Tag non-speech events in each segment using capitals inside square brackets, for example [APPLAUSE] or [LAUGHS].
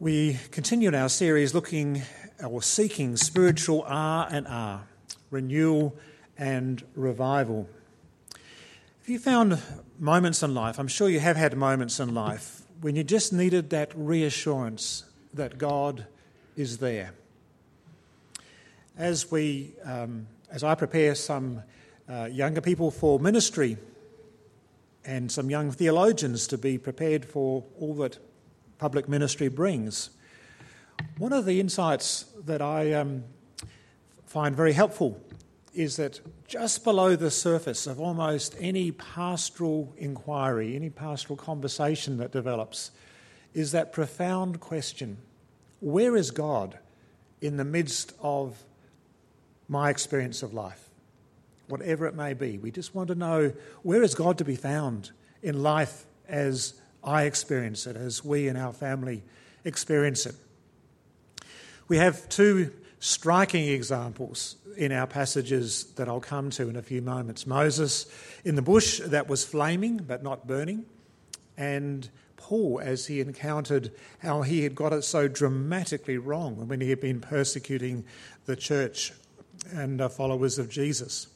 We continue in our series looking or seeking spiritual R and R, renewal and revival. If you found moments in life, I'm sure you have had moments in life when you just needed that reassurance that God is there. As we, um, as I prepare some uh, younger people for ministry and some young theologians to be prepared for all that public ministry brings. One of the insights that I um, find very helpful is that just below the surface of almost any pastoral inquiry, any pastoral conversation that develops, is that profound question where is God in the midst of my experience of life? whatever it may be. We just want to know where is God to be found in life as I experience it, as we in our family experience it. We have two striking examples in our passages that I'll come to in a few moments. Moses in the bush that was flaming but not burning, and Paul as he encountered how he had got it so dramatically wrong when he had been persecuting the church and followers of Jesus.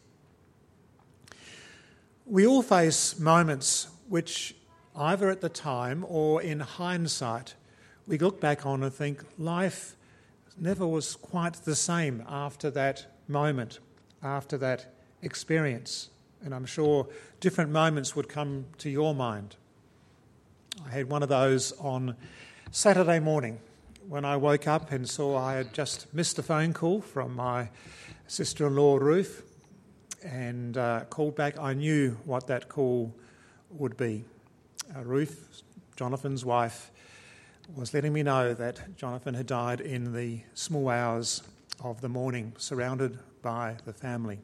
We all face moments which, either at the time or in hindsight, we look back on and think life never was quite the same after that moment, after that experience. And I'm sure different moments would come to your mind. I had one of those on Saturday morning when I woke up and saw I had just missed a phone call from my sister in law, Ruth, and uh, called back. I knew what that call would be. Uh, Ruth, Jonathan's wife, was letting me know that Jonathan had died in the small hours of the morning, surrounded by the family.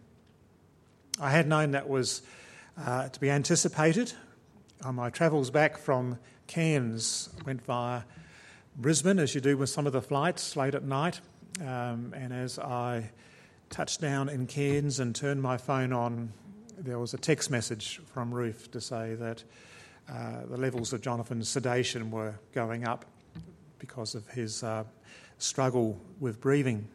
I had known that was uh, to be anticipated. On my travels back from Cairns, went via Brisbane, as you do with some of the flights late at night. Um, and as I touched down in Cairns and turned my phone on, there was a text message from Ruth to say that uh, the levels of Jonathan's sedation were going up because of his uh, struggle with breathing.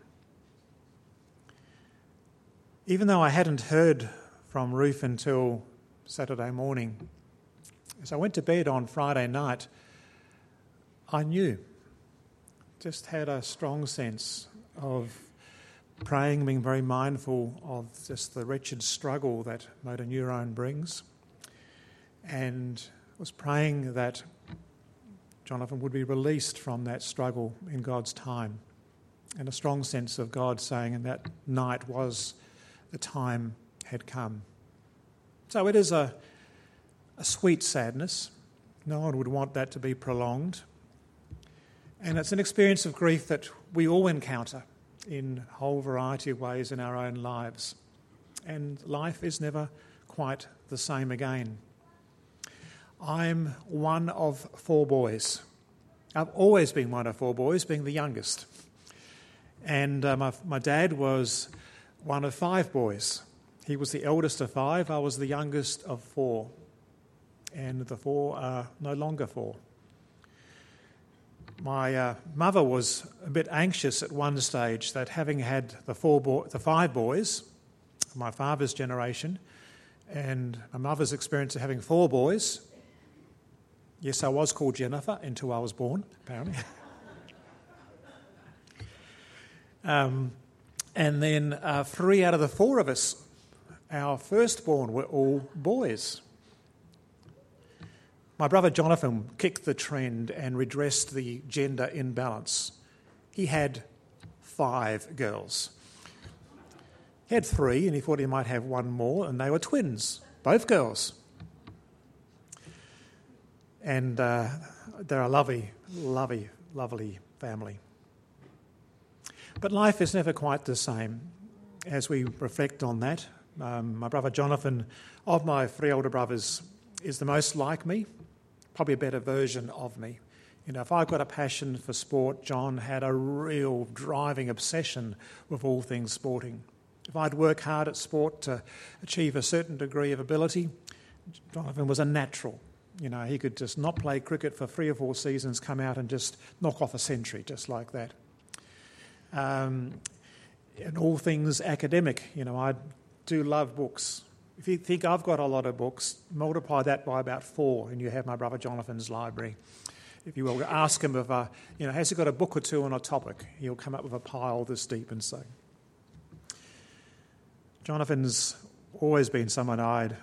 Even though I hadn't heard from Ruth until Saturday morning, as I went to bed on Friday night, I knew, just had a strong sense of praying, being very mindful of just the wretched struggle that motor neurone brings, and was praying that Jonathan would be released from that struggle in God's time. And a strong sense of God saying, and that night was the time had come. So it is a, a sweet sadness. No one would want that to be prolonged. And it's an experience of grief that we all encounter in a whole variety of ways in our own lives. And life is never quite the same again. I'm one of four boys. I've always been one of four boys, being the youngest. And uh, my, my dad was one of five boys. He was the eldest of five, I was the youngest of four. And the four are no longer four. My uh, mother was a bit anxious at one stage that having had the, four bo- the five boys, my father's generation, and my mother's experience of having four boys, yes, I was called Jennifer until I was born, apparently. [LAUGHS] um, and then uh, three out of the four of us, our firstborn, were all boys. My brother Jonathan kicked the trend and redressed the gender imbalance. He had five girls. He had three, and he thought he might have one more, and they were twins, both girls. And uh, they're a lovely, lovely, lovely family. But life is never quite the same as we reflect on that. Um, my brother Jonathan, of my three older brothers, is the most like me probably a better version of me. You know, if I've got a passion for sport, John had a real driving obsession with all things sporting. If I'd work hard at sport to achieve a certain degree of ability, Jonathan was a natural You know, he could just not play cricket for three or four seasons, come out and just knock off a century, just like that. Um, and all things academic, you know, I do love books. If you think I've got a lot of books, multiply that by about four, and you have my brother Jonathan's library. If you will, ask him if, uh, you know, has he got a book or two on a topic? He'll come up with a pile this deep and so. Jonathan's always been someone I'd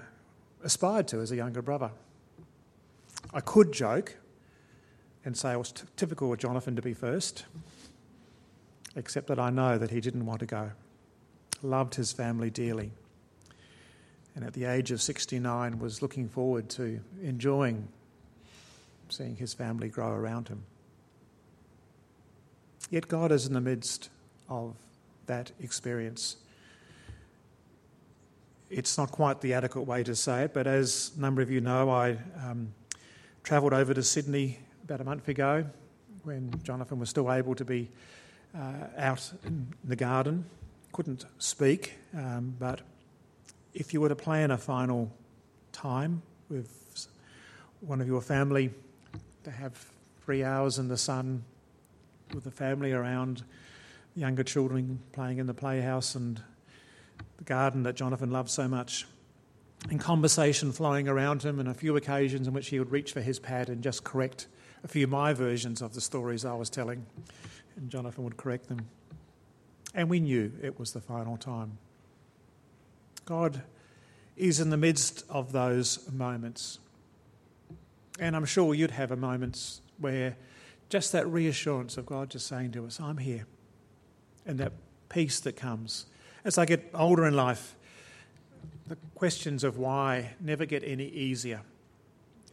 aspired to as a younger brother. I could joke and say it was t- typical of Jonathan to be first, except that I know that he didn't want to go. Loved his family dearly. And at the age of 69 was looking forward to enjoying seeing his family grow around him. Yet God is in the midst of that experience it's not quite the adequate way to say it, but as a number of you know, I um, travelled over to Sydney about a month ago when Jonathan was still able to be uh, out in the garden. Couldn't speak, um, but if you were to plan a final time with one of your family to have three hours in the sun with the family around, younger children playing in the playhouse and the garden that Jonathan loved so much, and conversation flowing around him, and a few occasions in which he would reach for his pad and just correct a few of my versions of the stories I was telling, and Jonathan would correct them. And we knew it was the final time. God is in the midst of those moments. And I'm sure you'd have a moments where just that reassurance of God just saying to us, I'm here. And that peace that comes as I get older in life, the questions of why never get any easier.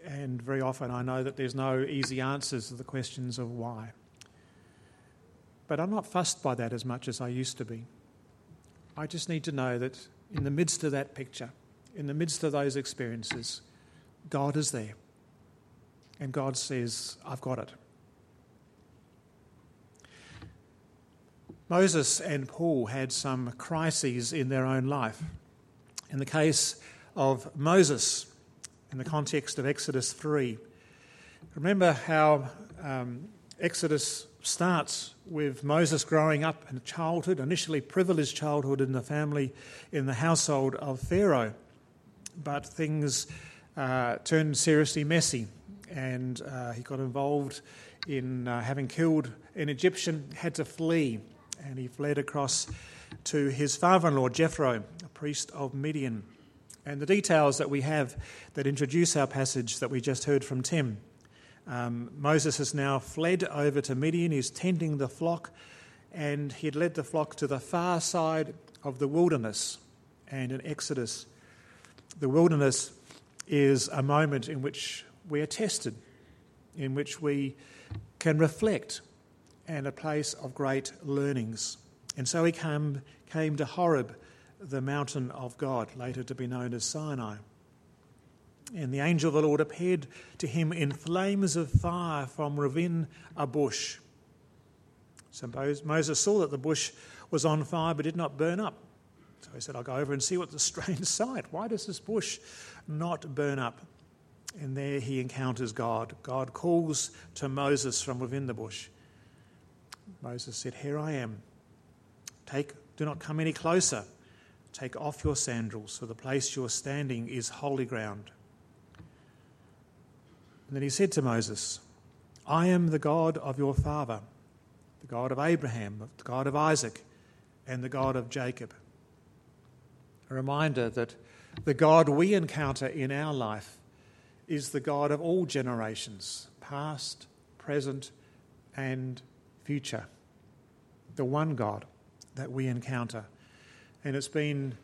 And very often I know that there's no easy answers to the questions of why. But I'm not fussed by that as much as I used to be. I just need to know that in the midst of that picture, in the midst of those experiences, God is there. And God says, I've got it. Moses and Paul had some crises in their own life. In the case of Moses, in the context of Exodus 3, remember how um, Exodus starts with Moses growing up in childhood, initially privileged childhood in the family, in the household of Pharaoh. But things uh, turned seriously messy, and uh, he got involved in uh, having killed an Egyptian, had to flee and he fled across to his father in law, Jethro, a priest of Midian. And the details that we have that introduce our passage that we just heard from Tim. Um, Moses has now fled over to Midian, he's tending the flock, and he had led the flock to the far side of the wilderness. And in Exodus, the wilderness is a moment in which we are tested, in which we can reflect and a place of great learnings. And so he came, came to Horeb, the mountain of God, later to be known as Sinai. And the angel of the Lord appeared to him in flames of fire from within a bush. So Moses saw that the bush was on fire but did not burn up. So he said, I'll go over and see what the [LAUGHS] strange sight. Why does this bush not burn up? And there he encounters God. God calls to Moses from within the bush. Moses said, Here I am. Take, do not come any closer. Take off your sandals, for the place you're standing is holy ground. And then he said to Moses, I am the God of your father, the God of Abraham, the God of Isaac, and the God of Jacob. A reminder that the God we encounter in our life is the God of all generations, past, present, and future, the one God that we encounter. And it's been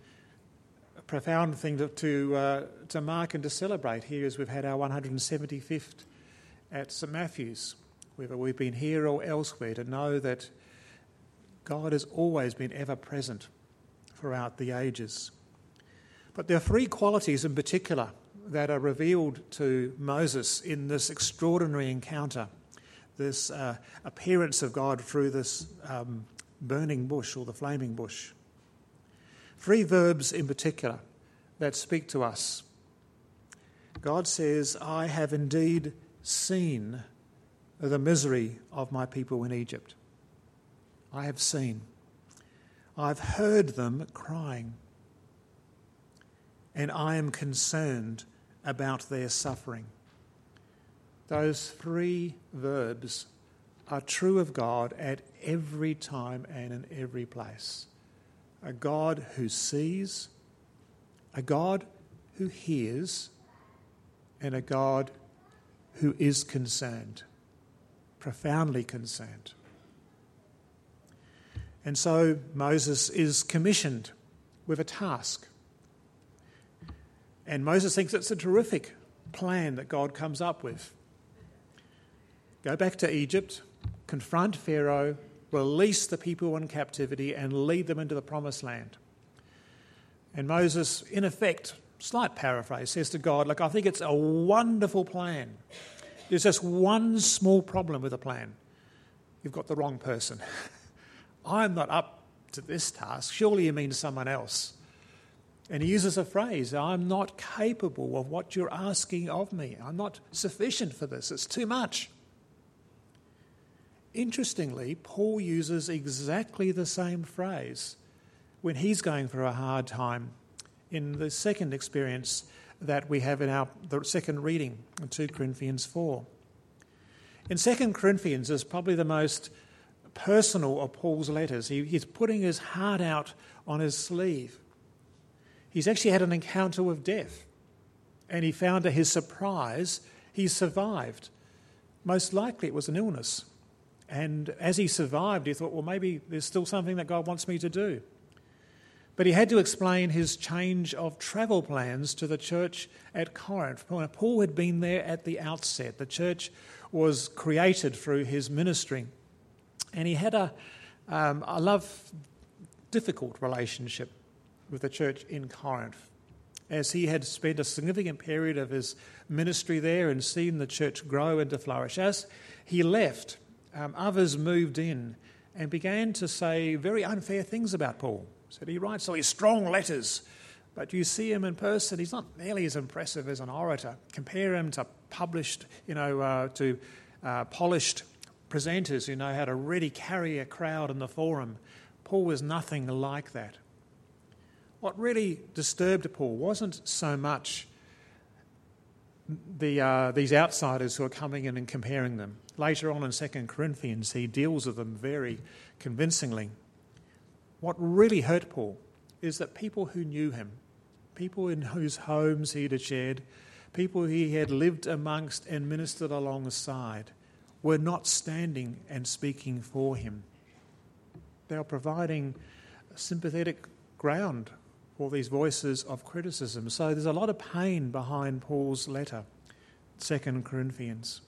a profound thing to, to, uh, to mark and to celebrate here as we've had our 175th at St Matthew's, whether we've been here or elsewhere, to know that God has always been ever present throughout the ages. But there are three qualities in particular that are revealed to Moses in this extraordinary encounter this uh, appearance of God through this um, burning bush or the flaming bush. Three verbs in particular that speak to us God says, I have indeed seen the misery of my people in Egypt. I have seen. I've heard them crying. And I am concerned about their suffering. Those three verbs are true of God at every time and in every place. A God who sees, a God who hears, and a God who is concerned, profoundly concerned. And so Moses is commissioned with a task. And Moses thinks it's a terrific plan that God comes up with. Go back to Egypt, confront Pharaoh, release the people in captivity, and lead them into the promised land. And Moses, in effect, slight paraphrase, says to God, Look, I think it's a wonderful plan. There's just one small problem with the plan. You've got the wrong person. [LAUGHS] I'm not up to this task. Surely you mean someone else. And he uses a phrase I'm not capable of what you're asking of me. I'm not sufficient for this. It's too much. Interestingly, Paul uses exactly the same phrase when he's going through a hard time in the second experience that we have in our the second reading in 2 Corinthians 4. In 2 Corinthians is probably the most personal of Paul's letters. He, he's putting his heart out on his sleeve. He's actually had an encounter with death, and he found to his surprise he survived. Most likely it was an illness. And as he survived, he thought, well, maybe there's still something that God wants me to do. But he had to explain his change of travel plans to the church at Corinth. Paul had been there at the outset. The church was created through his ministry. And he had a, um, love, difficult relationship with the church in Corinth. As he had spent a significant period of his ministry there and seen the church grow and to flourish. As he left, um, others moved in and began to say very unfair things about Paul. Said he writes all these strong letters, but you see him in person, he's not nearly as impressive as an orator. Compare him to published, you know, uh, to uh, polished presenters who know how to really carry a crowd in the forum. Paul was nothing like that. What really disturbed Paul wasn't so much the, uh, these outsiders who are coming in and comparing them. Later on in 2 Corinthians, he deals with them very convincingly. What really hurt Paul is that people who knew him, people in whose homes he had shared, people he had lived amongst and ministered alongside, were not standing and speaking for him. They were providing sympathetic ground for these voices of criticism. So there's a lot of pain behind Paul's letter, 2 Corinthians.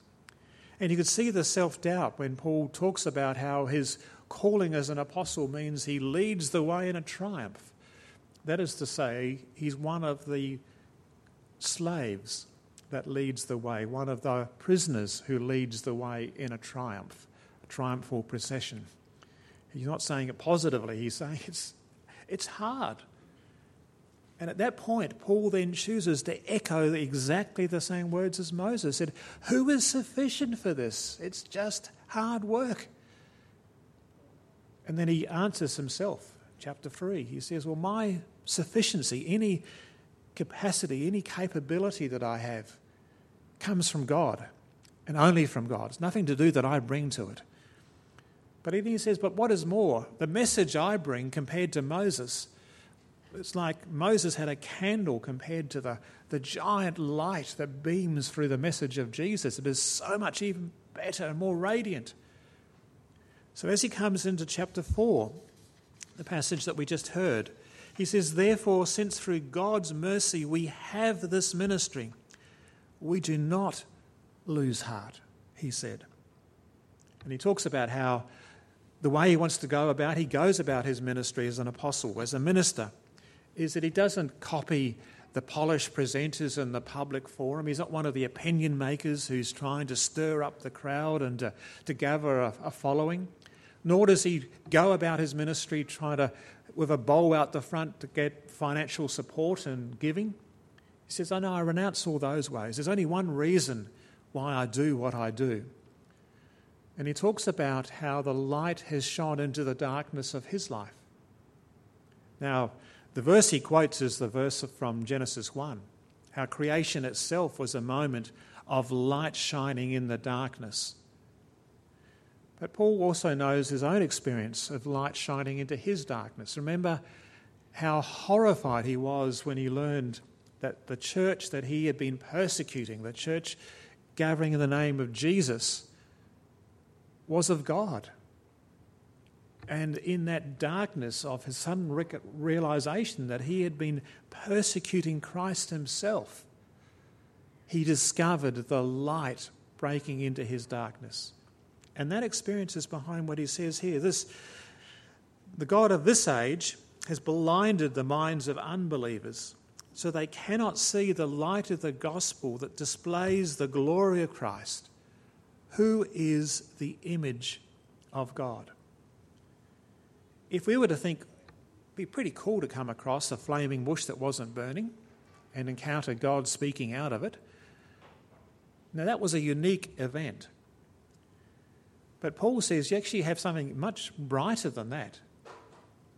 And you could see the self doubt when Paul talks about how his calling as an apostle means he leads the way in a triumph. That is to say, he's one of the slaves that leads the way, one of the prisoners who leads the way in a triumph, a triumphal procession. He's not saying it positively, he's saying it's, it's hard. And at that point, Paul then chooses to echo exactly the same words as Moses said, Who is sufficient for this? It's just hard work. And then he answers himself, chapter 3. He says, Well, my sufficiency, any capacity, any capability that I have, comes from God and only from God. It's nothing to do that I bring to it. But then he says, But what is more, the message I bring compared to Moses, it's like Moses had a candle compared to the, the giant light that beams through the message of Jesus. It is so much even better and more radiant. So as he comes into chapter 4, the passage that we just heard, he says, Therefore, since through God's mercy we have this ministry, we do not lose heart, he said. And he talks about how the way he wants to go about, he goes about his ministry as an apostle, as a minister, is that he doesn't copy the polished presenters in the public forum. He's not one of the opinion makers who's trying to stir up the crowd and to, to gather a, a following nor does he go about his ministry trying to, with a bowl out the front, to get financial support and giving. He says, I know I renounce all those ways. There's only one reason why I do what I do. And he talks about how the light has shone into the darkness of his life. Now, the verse he quotes is the verse from Genesis 1 how creation itself was a moment of light shining in the darkness. But Paul also knows his own experience of light shining into his darkness. Remember how horrified he was when he learned that the church that he had been persecuting, the church gathering in the name of Jesus, was of God. And in that darkness of his sudden realization that he had been persecuting Christ himself, he discovered the light breaking into his darkness. And that experience is behind what he says here. This, the God of this age has blinded the minds of unbelievers so they cannot see the light of the gospel that displays the glory of Christ, who is the image of God. If we were to think, it'd be pretty cool to come across a flaming bush that wasn't burning and encounter God speaking out of it. Now, that was a unique event. But Paul says you actually have something much brighter than that.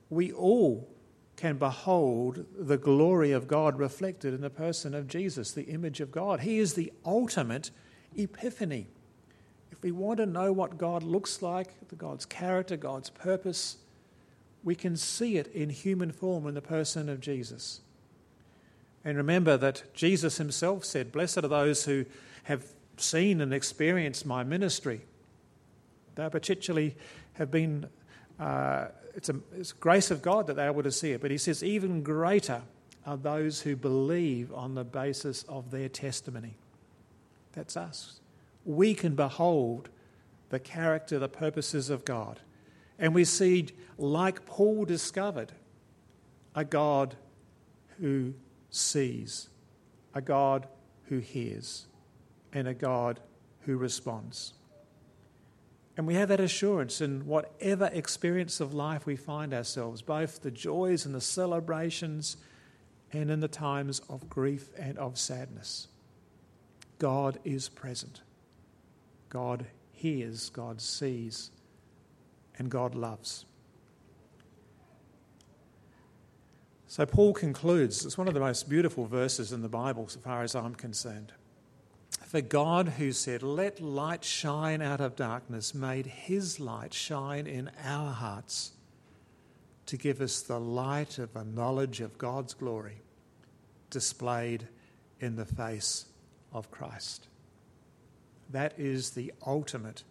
We all can behold the glory of God reflected in the person of Jesus, the image of God. He is the ultimate epiphany. If we want to know what God looks like, God's character, God's purpose, we can see it in human form in the person of Jesus. And remember that Jesus himself said, Blessed are those who have seen and experienced my ministry. They particularly have been, uh, it's, a, it's grace of God that they're able to see it. But he says, even greater are those who believe on the basis of their testimony. That's us. We can behold the character, the purposes of God. And we see, like Paul discovered, a God who sees, a God who hears, and a God who responds. And we have that assurance in whatever experience of life we find ourselves, both the joys and the celebrations, and in the times of grief and of sadness. God is present. God hears, God sees, and God loves. So Paul concludes, it's one of the most beautiful verses in the Bible, so far as I'm concerned. For God, who said, Let light shine out of darkness, made his light shine in our hearts to give us the light of a knowledge of God's glory displayed in the face of Christ. That is the ultimate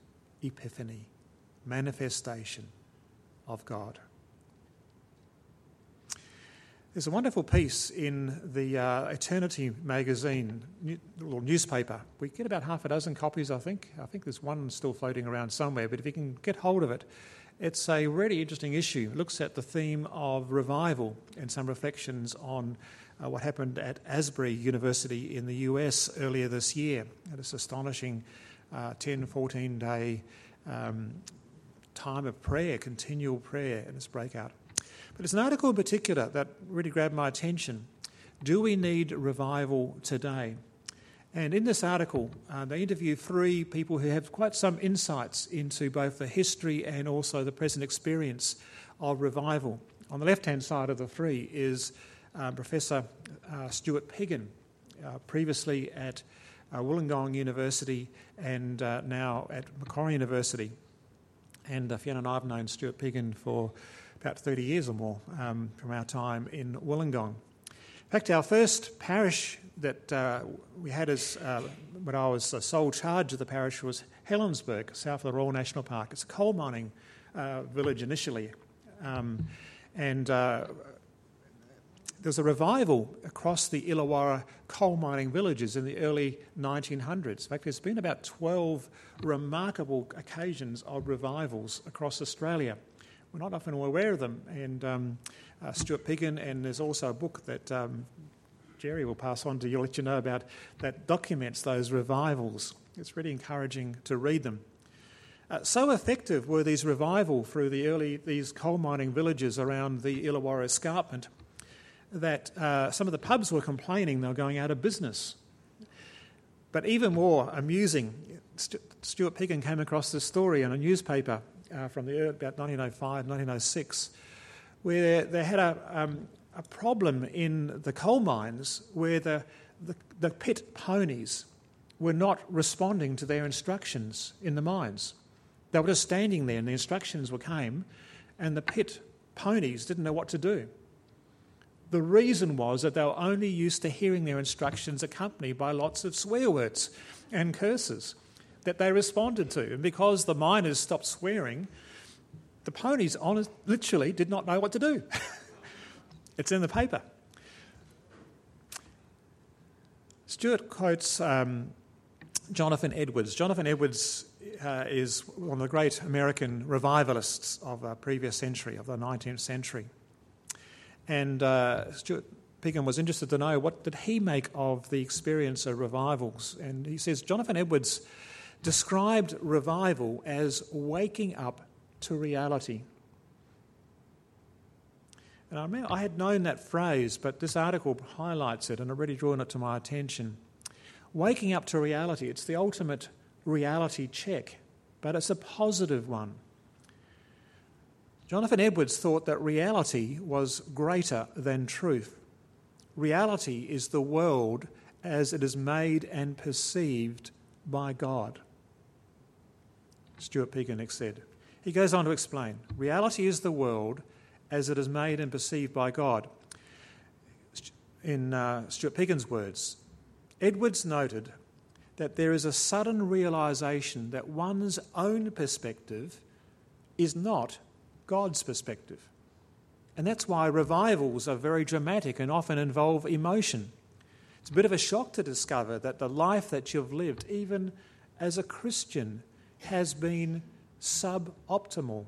epiphany manifestation of God. There's a wonderful piece in the uh, Eternity magazine or newspaper. We get about half a dozen copies, I think. I think there's one still floating around somewhere, but if you can get hold of it, it's a really interesting issue. It looks at the theme of revival and some reflections on uh, what happened at Asbury University in the US earlier this year. This astonishing uh, 10, 14 day um, time of prayer, continual prayer in this breakout. But it's an article in particular that really grabbed my attention. Do we need revival today? And in this article, uh, they interview three people who have quite some insights into both the history and also the present experience of revival. On the left hand side of the three is uh, Professor uh, Stuart Piggin, uh, previously at uh, Wollongong University and uh, now at Macquarie University. And uh, Fiona and I have known Stuart Piggin for about 30 years or more um, from our time in Wollongong. In fact, our first parish that uh, we had as uh, when I was sole charge of the parish was Helensburgh, south of the Royal National Park. It's a coal mining uh, village initially, um, and uh, there was a revival across the Illawarra coal mining villages in the early 1900s. In fact, there's been about 12 remarkable occasions of revivals across Australia. We're not often aware of them. And um, uh, Stuart Piggin, and there's also a book that um, Jerry will pass on to you, let you know about, that documents those revivals. It's really encouraging to read them. Uh, so effective were these revival through the early these coal mining villages around the Illawarra escarpment that uh, some of the pubs were complaining they were going out of business. But even more amusing, Stuart Piggin came across this story in a newspaper uh, from the about 1905, 1906, where they had a, um, a problem in the coal mines where the, the, the pit ponies were not responding to their instructions in the mines. They were just standing there, and the instructions were came, and the pit ponies didn't know what to do. The reason was that they were only used to hearing their instructions accompanied by lots of swear words and curses that they responded to. And because the miners stopped swearing, the ponies honest, literally did not know what to do. [LAUGHS] it's in the paper. Stuart quotes um, Jonathan Edwards. Jonathan Edwards uh, is one of the great American revivalists of the previous century, of the 19th century. And uh, Stuart Piggin was interested to know what did he make of the experience of revivals. And he says Jonathan Edwards described revival as waking up to reality. And I remember I had known that phrase, but this article highlights it and already drawn it to my attention. Waking up to reality, it's the ultimate reality check, but it's a positive one. Jonathan Edwards thought that reality was greater than truth. Reality is the world as it is made and perceived by God. Stuart Piggin said. He goes on to explain reality is the world as it is made and perceived by God. In uh, Stuart Piggin's words, Edwards noted that there is a sudden realization that one's own perspective is not God's perspective. And that's why revivals are very dramatic and often involve emotion. It's a bit of a shock to discover that the life that you've lived, even as a Christian, has been suboptimal,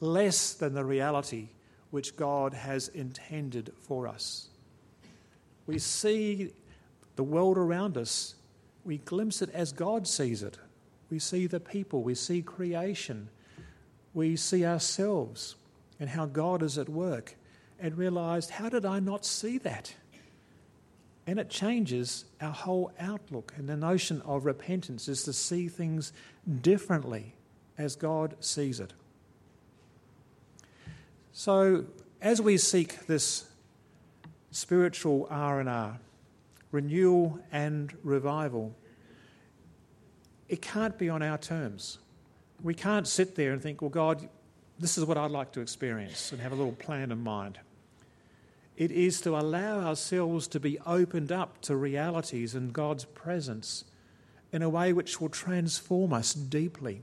less than the reality which God has intended for us. We see the world around us, we glimpse it as God sees it. We see the people, we see creation, we see ourselves and how God is at work, and realize, how did I not see that? And it changes our whole outlook. And the notion of repentance is to see things differently as God sees it. So, as we seek this spiritual R&R, renewal and revival, it can't be on our terms. We can't sit there and think, well, God, this is what I'd like to experience and have a little plan in mind. It is to allow ourselves to be opened up to realities in God's presence in a way which will transform us deeply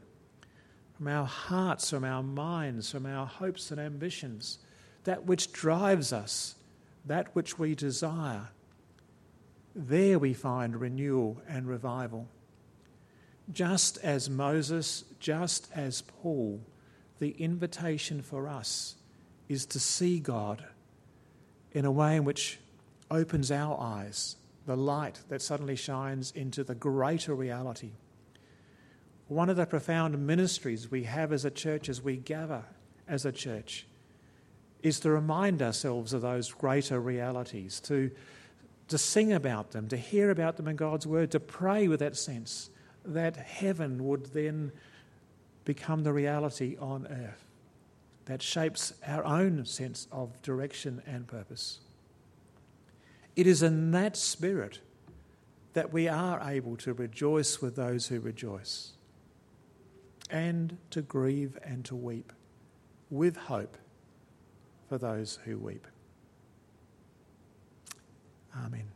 from our hearts, from our minds, from our hopes and ambitions, that which drives us, that which we desire. There we find renewal and revival. Just as Moses, just as Paul, the invitation for us is to see God in a way in which opens our eyes, the light that suddenly shines into the greater reality. One of the profound ministries we have as a church as we gather as a church is to remind ourselves of those greater realities, to, to sing about them, to hear about them in God's Word, to pray with that sense that heaven would then become the reality on earth that shapes our own sense of direction and purpose. It is in that spirit that we are able to rejoice with those who rejoice and to grieve and to weep with hope for those who weep. Amen.